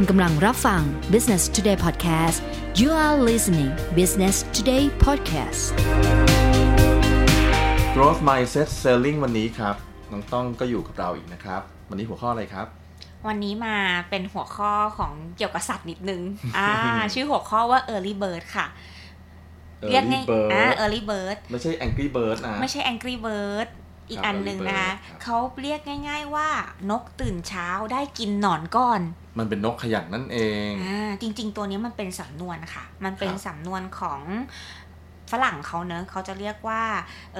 คุณกำลังรับฟัง Business Today Podcast you are listening Business Today Podcast Growth Mindset Selling วันนี้ครับ น้องต้องก็อยู่กับเราอีกนะครับ วันนี้หัวข้ออะไรครับ วันนี้มาเป็นหัวข้อของเกี่ยวกับสัตว์นิดนึง อ่า ชื่อหัวข้อว่า early bird ค่ะเรียก Early ง่าย Bird อ่า early bird ไม่ใช่ Angry Bird นะ ไม่ใช่ angry bird อีกครับอันหนึ่ง early bird นะคะครับเขาเรียกง่าย ๆว่านกตื่นเช้าได้กินหนอนก่อน มันเป็นนกขยันนั่นเองอ่าจริง ๆ ตัวนี้มันเป็นสำนวนค่ะ มันเป็นครับสำนวนของฝรั่งเขาเนอะเขาจะเรียกว่า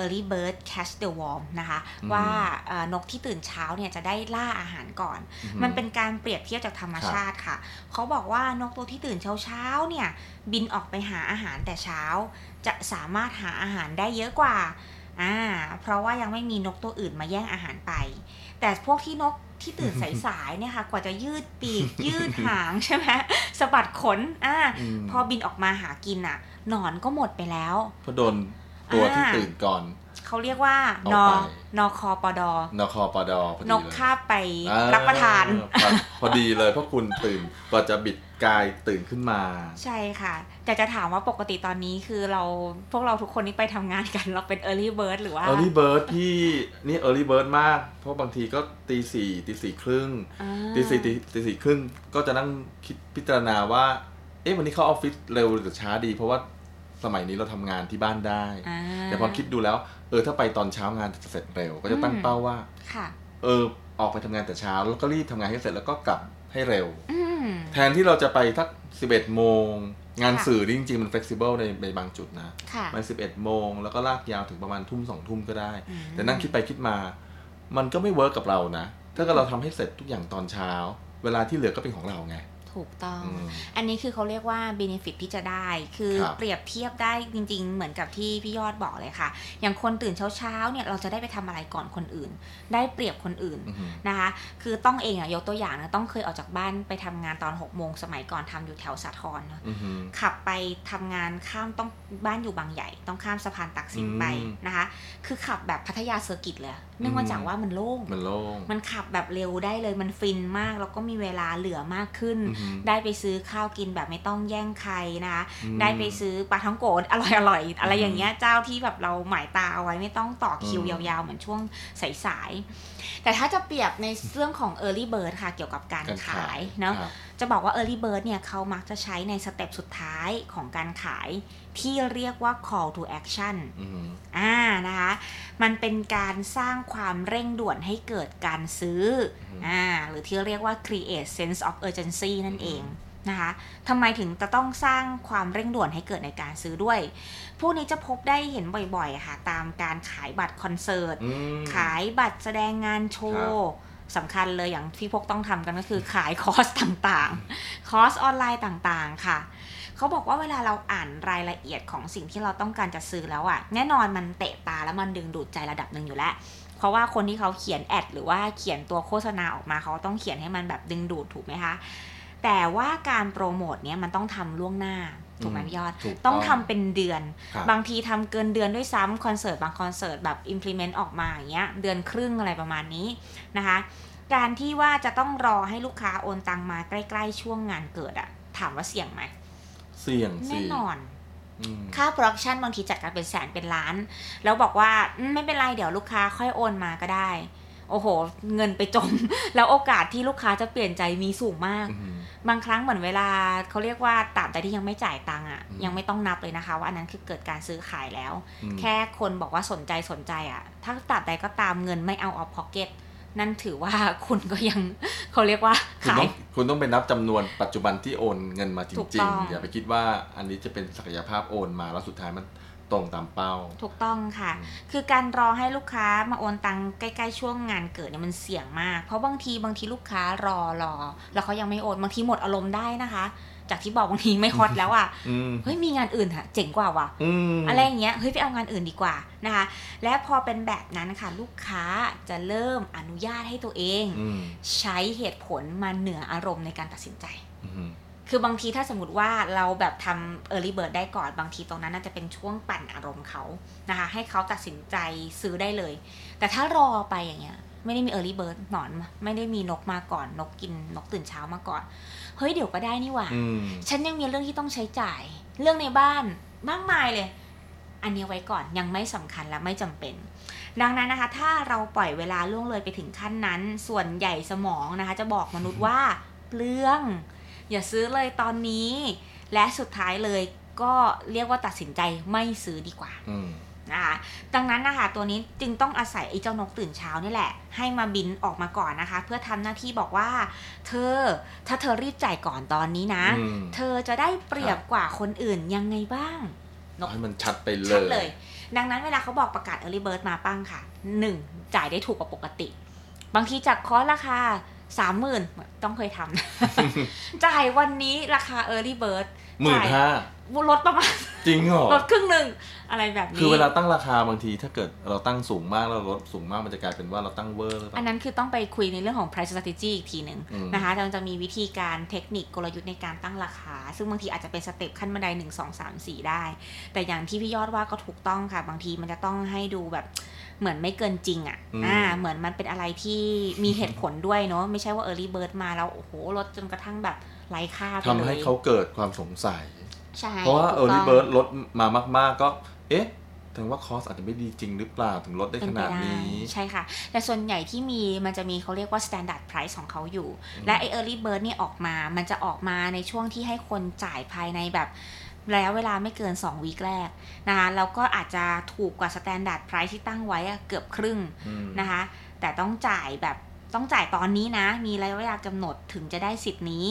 early bird catch the worm นะคะ ว่าเอ่อนกที่ตื่นเช้าเนี่ยจะได้ล่าอาหารก่อนอือหือมันเป็นการเปรียบเทียบจากธรรมชาติค่ะ เขาบอกว่านกตัวที่ตื่นเช้าๆเนี่ย บินออกไปหาอาหารแต่เช้า จะสามารถหาอาหารได้เยอะกว่า อ่า เพราะว่ายังไม่มีนกตัวอื่นมาแย่งอาหารไป แต่พวกที่นกที่ตื่นสายๆเนี่ยค่ะ กว่าจะยืดปีก ยืดหางใช่ไหมสะบัดขน อ่าอืมพอบินออกมาหากินอะ หนอนก็หมดไปแล้วเพราะโดน ตัวที่อ่าตื่นก่อน เขาเรียกว่าเอานอไปนอคอปอดอนคปดพอดีนกเลยคาบไปอ่รับประทานพอพอดีเลยเพราะคุณตื่นกว่าจะบิดกายตื่นขึ้นมา ใช่ค่ะแต่จะถามว่าปกติตอนนี้คือเราพวกเราทุกคนนี่ไปทำงานกันเราเป็น early bird หรือว่า Early Bird พี่นี่ Early Bird มาก เพราะบางทีก็ตีสี่ตีสี่ครึ่งอ่าตีสี่ตีตีสี่ครึ่งก็จะนั่งคิดพิจารณาว่า เอ๊ะวันนี้เข้าออฟฟิศเร็วหรือช้าดี เพราะว่า สมัยนี้เราทำงานที่บ้านได้อ่าแต่พอคิดดูแล้ว เออถ้าไปตอนเช้างานจะเสร็จเร็ว ก็จะตั้งอืมเป้าว่าค่ะเออออกไปทำงานแต่เช้า แล้วก็รีบทำงานให้เสร็จแล้วก็กลับให้เร็วอืมแทนที่เราจะไปทัก11โมง งานค่ะสื่อนี่จริงๆ มัน flexible ในในบางจุดนะค่ะมัน11โมงแล้วก็ลากยาวถึงประมาณทุ่มสองทุ่มก็ได้อืมแต่นั่งคิดไปคิดมา มันก็ไม่เวิร์กกับเรานะ ถ้าเกิดเราทำให้เสร็จทุกอย่างตอนเช้า เวลาที่เหลือก็เป็นของเราไง ถูกต้องอืมอันนี้คือเขาเรียกว่า benefit ที่จะได้ คือครับเปรียบเทียบได้จริง ๆ เหมือนกับที่พี่ยอดบอกเลยค่ะ อย่างคนตื่นเช้าๆ เนี่ยเราจะได้ไปทำอะไรก่อนคนอื่น ได้เปรียบคนอื่นอือหือนะคะ คือต้องเองอะยกตัวอย่างนะต้องเคยออกจากบ้านไปทำงานตอน6โมงสมัยก่อนทำอยู่แถวสาทรเนอะอือหือขับไปทำงานข้ามต้องบ้านอยู่บางใหญ่ ต้องข้ามสะพานตากสินไปอืมนะคะ คือขับแบบพัทยา circuit เลยเนื่องมาจากว่ามันโล่งมันโล่งมันขับแบบเร็วได้เลยมันฟินมากแล้วก็มีเวลาเหลือมากขึ้นอือหือได้ไปซื้อข้าวกินแบบไม่ต้องแย่งใครนะคะอืมได้ไปซื้อปาท่องโก๋อร่อยอร่อยๆอะไรอืมอย่างเงี้ยเจ้าที่แบบเราหมายตาเอาไว้ไม่ต้องต่อคิวอืยมาวๆ เหมือนช่วงสายๆแต่ถ้าจะเปรียบในเรื่องของ Early Bird ค่ะเกี่ยวกับการการขายเนาะครับ จะบอกว่า Early Bird เนี่ยเขามักจะใช้ในสเต็ปสุดท้ายของการขาย ที่เรียกว่า call to action อือหืออ่านะคะ มันเป็นการสร้างความเร่งด่วนให้เกิดการซื้ออมอ่าหรือที่เรียกว่า create sense of urgency นั่นเองนะคะทำไมถึงจะต้องสร้างความเร่งด่วนให้เกิดในการซื้อด้วย พวกนี้จะพบได้เห็นบ่อยๆค่ะ ตามการขายบัตรคอนเสิร์ตอืมขายบัตรแสดงงานโชว์ สำคัญเลยอย่างที่พวกต้องทำกันก็คือขายคอร์สต่างๆ คอร์สออนไลน์ต่างๆ ค่ะเขาบอกว่าเวลาเราอ่านรายละเอียดของสิ่งที่เราต้องการจะซื้อแล้วอะแน่นอนมันเตะตาแล้วมันดึงดูดใจระดับหนึ่งอยู่แล้ว เพราะว่าคนที่เขาเขียนแอดหรือว่าเขียนตัวโฆษณาออกมาเขาต้องเขียนให้มันแบบดึงดูดถูกไหมคะ แต่ว่าการโปรโมทเนี้ยมันต้องทำล่วงหน้า ถูกไหมอืมพี่ยอดถูกต้องทำเป็นเดือนครับบางทีทำเกินเดือนด้วยซ้ำคอนเสิร์ตบางคอนเสิร์ตแบบ implement ออกมาอย่างเงี้ยเดือนครึ่งอะไรประมาณนี้นะคะ การที่ว่าจะต้องรอให้ลูกค้าโอนตังมาใกล้ ๆ ช่วงงานเกิดอะถามว่าเสี่ยงไหมเสี่ยงสิแน่นอนอืมค่า production บางทีจัดกันเป็นแสนเป็นล้าน แล้วบอกว่าอืมไม่เป็นไรเดี๋ยวลูกค้าค่อยโอนมาก็ได้ โอ้โห เงินไปจม แล้วโอกาสที่ลูกค้าจะเปลี่ยนใจมีสูงมากอือหือ บางครั้งเหมือนเวลาเขาเรียกว่าตราบใดที่ยังไม่จ่ายตังค์อะอืมยังไม่ต้องนับเลยนะคะ ว่าอันนั้นคือเกิดการซื้อขายแล้วอืมแค่คนบอกว่าสนใจสนใจอะ ถ้าตราบใดก็ตามเงินไม่เอาออฟพ็อกเก็ตนั่นถือว่าคุณก็ยังเขาเรียกว่าคุณขาต้ยองคุณต้องไปนับจำนวนปัจจุบันที่โอนเงินมาจถูกริต้งองๆอย่าไปคิดว่าอันนี้จะเป็นศักยภาพโอนมาแล้วสุดท้ายมัน ตรงตามเป้า ถูกต้องค่ะอืมคือการรอให้ลูกค้ามาโอนตังค์ใกล้ๆช่วงงานเกิดเนี่ยมันเสี่ยงมาก เพราะบางทีบางทีลูกค้ารอรอ แล้วเขายังไม่โอนบางทีหมดอารมณ์ได้นะคะ จากที่บอกบางทีไม่ฮอตแล้วอะอืมเฮ้ยมีงานอื่นอะเจ๋งกว่าว่ะอืมอะไรอย่างเงี้ยเฮ้ยไปเอางานอื่นดีกว่านะคะ และพอเป็นแบบนั้นค่ะ ลูกค้าจะเริ่มอนุญาตให้ตัวเองอืมใช้เหตุผลมาเหนืออารมณ์ในการตัดสินใจอืม คือบางทีถ้าสมมติว่าเราแบบทำ early bird ได้ก่อนบางทีตรงนั้นน่าจะเป็นช่วงปั่นอารมณ์เขานะคะ ให้เขาตัดสินใจซื้อได้เลย แต่ถ้ารอไปอย่างเงี้ย ไม่ได้มี early bird หนอนมาไม่ได้มีนกมาก่อน นกกินนกตื่นเช้ามาก่อน เฮ้ยเดี๋ยวก็ได้นี่หว่าอืมฉันยังมีเรื่องที่ต้องใช้จ่าย เรื่องในบ้านมากมายเลย อันนี้ไว้ก่อนยังไม่สำคัญและไม่จำเป็น ดังนั้นนะคะ ถ้าเราปล่อยเวลาล่วงเลยไปถึงขั้นนั้น ส่วนใหญ่สมองนะคะ จะบอกมนุษย์ว่าเปลือง อย่าซื้อเลยตอนนี้ และสุดท้ายเลยก็เรียกว่าตัดสินใจไม่ซื้อดีกว่าอืมนะคะดังนั้นนะคะตัวนี้จึงต้องอาศัยไอ้เจ้านกตื่นเช้านี่แหละ ให้มาบินออกมาก่อนนะคะ เพื่อทำหน้าที่บอกว่า เธอถ้าเธอรีบจ่ายก่อนตอนนี้นะอืมเธอจะได้เปรียบกว่าคนอื่นยังไงบ้างนกให้มันชัดไปเลชัดยเลย ดังนั้นเวลาเขาบอกประกาศ Early Bird มาปั้งค่ะ 1. จ่ายได้ถูกกว่าปกติ บางทีจากคอร์สราคา สามหมื่นต้องเคยทำจ่ายวันนี้ราคา Early Bird หมื่นจ่ายห้าลดประมาณ จริงเหรอลดครึ่งหนึ่งอะไรแบบนี้ คือเวลาตั้งราคาบางทีถ้าเกิดเราตั้งสูงมากแล้วลดสูงมากมันจะกลายเป็นว่าเราตั้งเวอร์หรือเปล่าอันนั้นคือต้องไปคุยในเรื่องของ price strategy อีกทีหนึ่งอืมนะคะแต่มันจะมีวิธีการเทคนิคกลยุทธ์ในการตั้งราคา ซึ่งบางทีอาจจะเป็น step ขั้นบันได1 2 3 4ได้ แต่อย่างที่พี่ยอดว่าก็ถูกต้องค่ะ บางทีมันจะต้องให้ดูแบบ เหมือนไม่เกินจริงอะ่ะอืมอ่าเหมือนมันเป็นอะไรที่มีเหตุผลด้วยเนาะไม่ใช่ว่า early bird มาแล้วโอ้โหลดจนกระทั่งแบบไร้ค่าไปเลยทำให้เขาเกิดความสงสัยใช่เพราะว่าถูกต้ Early อง Bird ลดมามาก ๆ ก็ เอ๊ะถึงว่าคอสอาจจะไม่ดีจริงหรือเปล่าถึงลดได้เป็ขนไปนาดได้นี้ ใช่ค่ะ แต่ส่วนใหญ่ที่มีมันจะมีเขาเรียกว่า standard price ของเขาอยู่ และไอ้ early bird เนี่ยออกมา มันจะออกมาในช่วงที่ให้คนจ่ายภายในแบบ ระยะเวลาไม่เกิน 2 วีคแรกนะคะแล้วก็อาจจะถูกกว่า standard price ที่ตั้งไว้อะเกือบครึ่งอืมนะคะ แต่ต้องจ่ายแบบต้องจ่ายตอนนี้นะ มีระยะเวลากำหนดถึงจะได้สิทธิ์นี้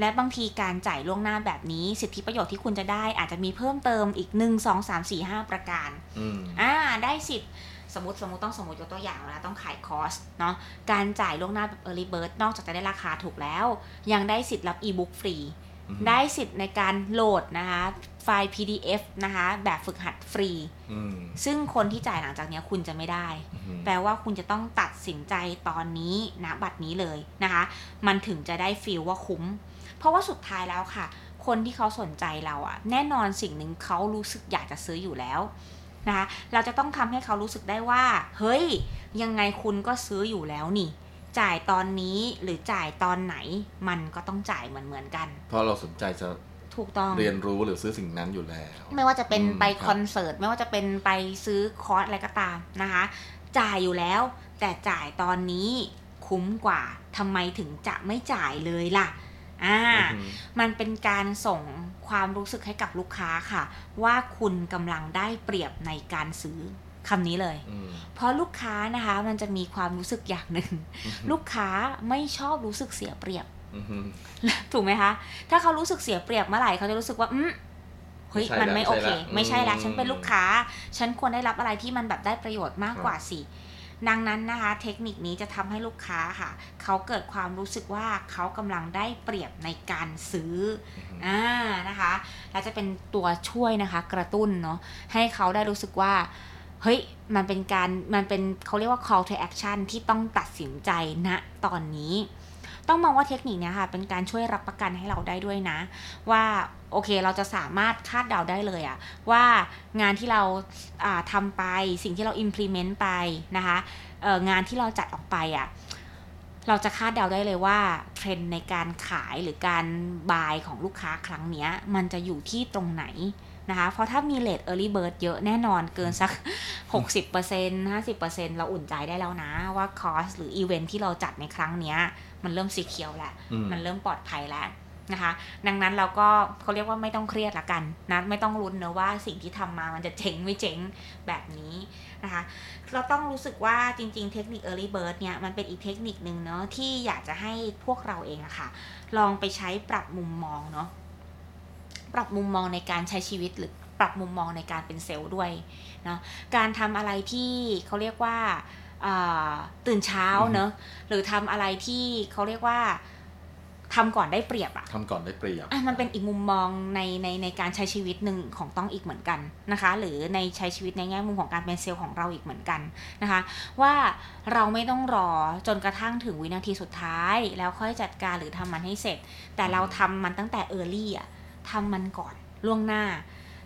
และบางทีการจ่ายล่วงหน้าแบบนี้ สิทธิประโยชน์ที่คุณจะได้ อาจจะมีเพิ่มเติมอีก 1 2 3 4 5 ประการอืมอ่าได้สิทธิ์สมมติสมมติต้องสมมติยกตัวอย่างเวลาต้องขายคอร์สเนาะการจ่ายล่วงหน้าแบบ early bird นอกจากจะได้ราคาถูกแล้ว ยังได้สิทธิ์รับ e-book ฟรีอืม ได้สิทธิ์ในการโหลดนะคะไฟล์ PDF นะคะ แบบฝึกหัดฟรีอืมซึ่งคนที่จ่ายหลังจากเนี้ยคุณจะไม่ได้อืมแปลว่าคุณจะต้องตัดสินใจตอนนี้ณบัดนี้เลยนะคะ มันถึงจะได้ฟีลว่าคุ้ม เพราะว่าสุดท้ายแล้วค่ะ คนที่เขาสนใจเราอะแน่นอนสิ่งหนึ่งเขารู้สึกอยากจะซื้ออยู่แล้วนะคะ เราจะต้องทำให้เขารู้สึกได้ว่า เฮ้ย ยังไงคุณก็ซื้ออยู่แล้วนี่ จ่ายตอนนี้หรือจ่ายตอนไหน มันก็ต้องจ่ายเหมือนเหมือนๆกัน เพราะเราสนใจจะถูกต้องเรียนรู้หรือซื้อสิ่งนั้นอยู่แล้ว ไม่ว่าจะเป็นอืมไปครับคอนเสิร์ตไม่ว่าจะเป็นไปซื้อคอร์สอะไรก็ตามนะคะ จ่ายอยู่แล้ว แต่จ่ายตอนนี้คุ้มกว่าทำไมถึงจะไม่จ่ายเลยล่ะอ่าอืมมันเป็นการส่งความรู้สึกให้กับลูกค้าค่ะ ว่าคุณกำลังได้เปรียบในการซื้อ คำนี้เลยอืมเพราะลูกค้านะคะมันจะมีความรู้สึกอย่างหนึ่ง ลูกค้าไม่ชอบรู้สึกเสียเปรียบอืมอืมถูกไหมคะ ถ้าเขารู้สึกเสียเปรียบเมื่อไหร่เขาจะรู้สึกว่าอืมเฮ้ยไม่ใช่มันไม่ละโอเค ไม่ไม่ใช่ใช่ละละฉันเป็นอืมลูกค้า ฉันควรได้รับอะไรที่มันแบบได้ประโยชน์มากกว่าสิดังนั้นนะคะ เทคนิคนี้จะทำให้ลูกค้าค่ะ เขาเกิดความรู้สึกว่าเขากำลังได้เปรียบในการซื้อออ่านะคะ และจะเป็นตัวช่วยนะคะ กระตุ้นเนาะให้เขาได้รู้สึกว่า เฮ้ยมันเป็นการมันเป็นเขาเรียกว่า call to action ที่ต้องตัดสินใจณตอนนี้ ต้องมองว่าเทคนิคนี้ค่ะเป็นการช่วยรับประกันให้เราได้ด้วยนะ ว่าโอเคเราจะสามารถคาดเดาได้เลยอะว่างานที่เราาทำไปสิ่งที่เรา implement ไปนะคะงานที่เราจัดออกไปอะเราจะคาดเดาได้เลยว่าเทรนด์ในการขายหรือการบายของลูกค้าครั้งนี้มันจะอยู่ที่ตรงไหน นะคะ เพราะถ้ามี rate early bird เยอะแน่นอนเกินสัก 60% 50%เราอุ่นใจได้แล้วนะว่าคอร์สหรืออีเวนท์ที่เราจัดในครั้งเนี้ย มันเริ่มสีเขียวแล้วอืมมันเริ่มปลอดภัยแล้วนะคะ ดังนั้นเราก็เขาเรียกว่าไม่ต้องเครียดละกันนะไม่ต้องลุ้นนะว่าสิ่งที่ทำมามันจะเจ๋งไม่เจ๋งแบบนี้นะคะ เราต้องรู้สึกว่าจริงๆเทคนิค early bird เนี่ยมันเป็นอีกเทคนิคนึงเนาะที่อยากจะให้พวกเราเองอะค่ะ ลองไปใช้ปรับมุมมองเนาะ ปรับมุมมองในการใช้ชีวิตหรือปรับมุมมองในการเป็นเซลล์ด้วยเนาะการทำอะไรที่เขาเรียกว่าอ่าตื่นเช้าเนอะหรือทำอะไรที่เขาเรียกว่าทำก่อนได้เปรียบอะทำก่อนได้เปรียบอะมันเป็นอีกมุมมองในในในการใช้ชีวิตหนึ่งของต้องอีกเหมือนกันนะคะ หรือในใช้ชีวิตในแง่มุมของการเป็นเซลล์ของเราอีกเหมือนกันนะคะ ว่าเราไม่ต้องรอจนกระทั่งถึงวินาทีสุดท้าย แล้วค่อยจัดการหรือทำมันให้เสร็จ แต่เราทำมันตั้งแต่เออร์ลี่อะ ทำมันก่อนล่วงหน้า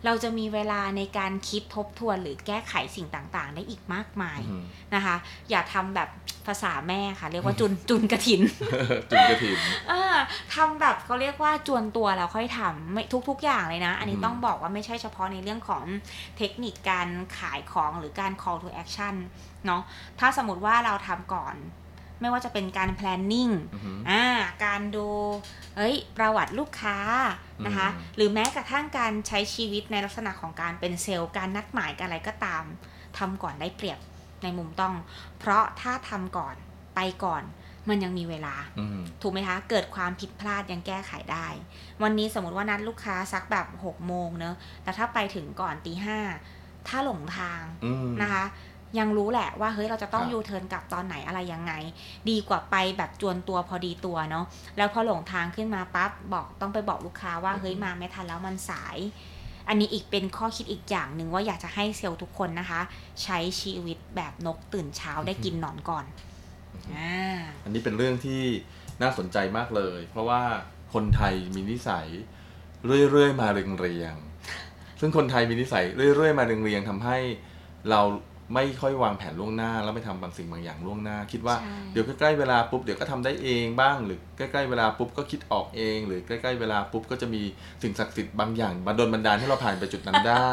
เราจะมีเวลาในการคิดทบทวนหรือแก้ไขสิ่งต่างๆ ได้อีกมากมายอืมนะคะ อย่าทำแบบภาษาแม่ค่ะ เรียกว่าจุนจุนกระถิน จุนกระถิ่นอ่าทำแบบเขาเรียกว่าจวนตัวแล้วค่อยทำไม่ทุก ๆ อย่างเลยนะ อันนี้อืมต้องบอกว่าไม่ใช่เฉพาะในเรื่องของเทคนิคการขายของหรือการ call to action เนาะถ้าสมมติว่าเราทำก่อน ไม่ว่าจะเป็นการ planning อือหืออ่าการดูเอ้ยประวัติลูกค้านะคะอืมหรือแม้กระทั่งการใช้ชีวิตในลักษณะของการเป็นเซลล์การนัดหมายกันอะไรก็ตามทำก่อนได้เปรียบในมุมต้อง เพราะถ้าทำก่อนไปก่อนมันยังมีเวลาอืมถูกไหมคะ เกิดความผิดพลาดยังแก้ไขได้ วันนี้สมมติว่านัดลูกค้าสักแบบ6โมงเนอะแต่ถ้าไปถึงก่อนตีห้าถ้าหลงทางอืมนะคะ ยังรู้แหละว่าเฮ้ยเราจะต้องครับยูเทิร์นกลับตอนไหนอะไรยังไง ดีกว่าไปแบบจวนตัวพอดีตัวเนาะแล้วพอหลงทางขึ้นมาปั๊บบอกต้องไปบอกลูกค้าว่าเฮ้ยมาไม่ทันแล้วมันสาย อันนี้อีกเป็นข้อคิดอีกอย่างหนึ่งว่าอยากจะให้เซลล์ทุกคนนะคะ ใช้ชีวิตแบบนกตื่นเช้าได้กินหนอนก่อนอ่าอันนี้เป็นเรื่องที่น่าสนใจมากเลย เพราะว่าคนไทยมีนิสัยเรื่อยๆมาเรียงๆซึ่งคนไทยมีนิสัยเรื่อยๆมาเรียงๆทำให้เรา ไม่ค่อยวางแผนล่วงหน้า แล้วไม่ทำบางสิ่งบางอย่างล่วงหน้า คิดว่าใช่เดี๋ยวใกล้ๆเวลาปุ๊บเดี๋ยวก็ทำได้เองบ้าง หรือใกล้ๆเวลาปุ๊บก็คิดออกเอง หรือใกล้ๆเวลาปุ๊บก็จะมีสิ่งศักดิ์สิทธิ์บางอย่างมาดลบันดาลให้เราผ่านไปจุดนั้นได้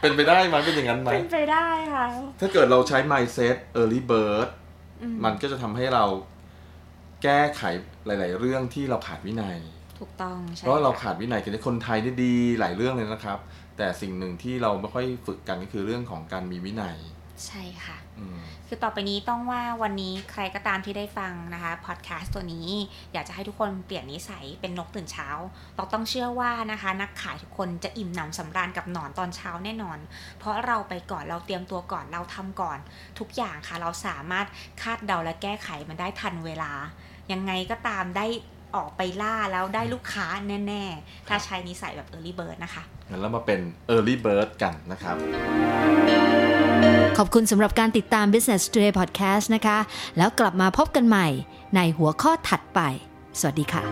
เป็นไปได้ไหมเป็นอย่างนั้นไหมเป็นไปได้ค่ะถ้าเกิดเราใช้ mindset early bird อืมมันก็จะทำให้เราแก้ไขหลาย ๆ เรื่องที่เราขาดวินัย ถูกต้องใช่เพราะเราค่ะ ขาดวินัยกันคนไทยได้ดีหลายเรื่องเลยนะครับ แต่สิ่งหนึ่งที่เราไม่ค่อยฝึกกันก็คือเรื่องของการมีวินัยใช่ค่ะ อืม คือต่อไปนี้ต้องว่าวันนี้ใครก็ตามที่ได้ฟังนะคะพอดแคสต์ตัวนี้ อยากจะให้ทุกคนเปลี่ยนนิสัยเป็นนกตื่นเช้า เราต้องเชื่อว่านะคะ นักขายทุกคนจะอิ่มหนำสำราญกับหนอนตอนเช้าแน่นอน เพราะเราไปก่อนเราเตรียมตัวก่อนเราทำก่อน ทุกอย่างค่ะเราสามารถคาดเดาและแก้ไขมันได้ทันเวลา ยังไงก็ตามได้ ออกไปล่าแล้วได้ลูกค้าแน่ ๆ ถ้าใช้นิสัยแบบ Early Bird นะคะงั้นเรามาเป็น early bird กันนะครับ ขอบคุณสำหรับการติดตาม Business Today Podcast นะคะ แล้วกลับมาพบกันใหม่ในหัวข้อถัดไป สวัสดีค่ะ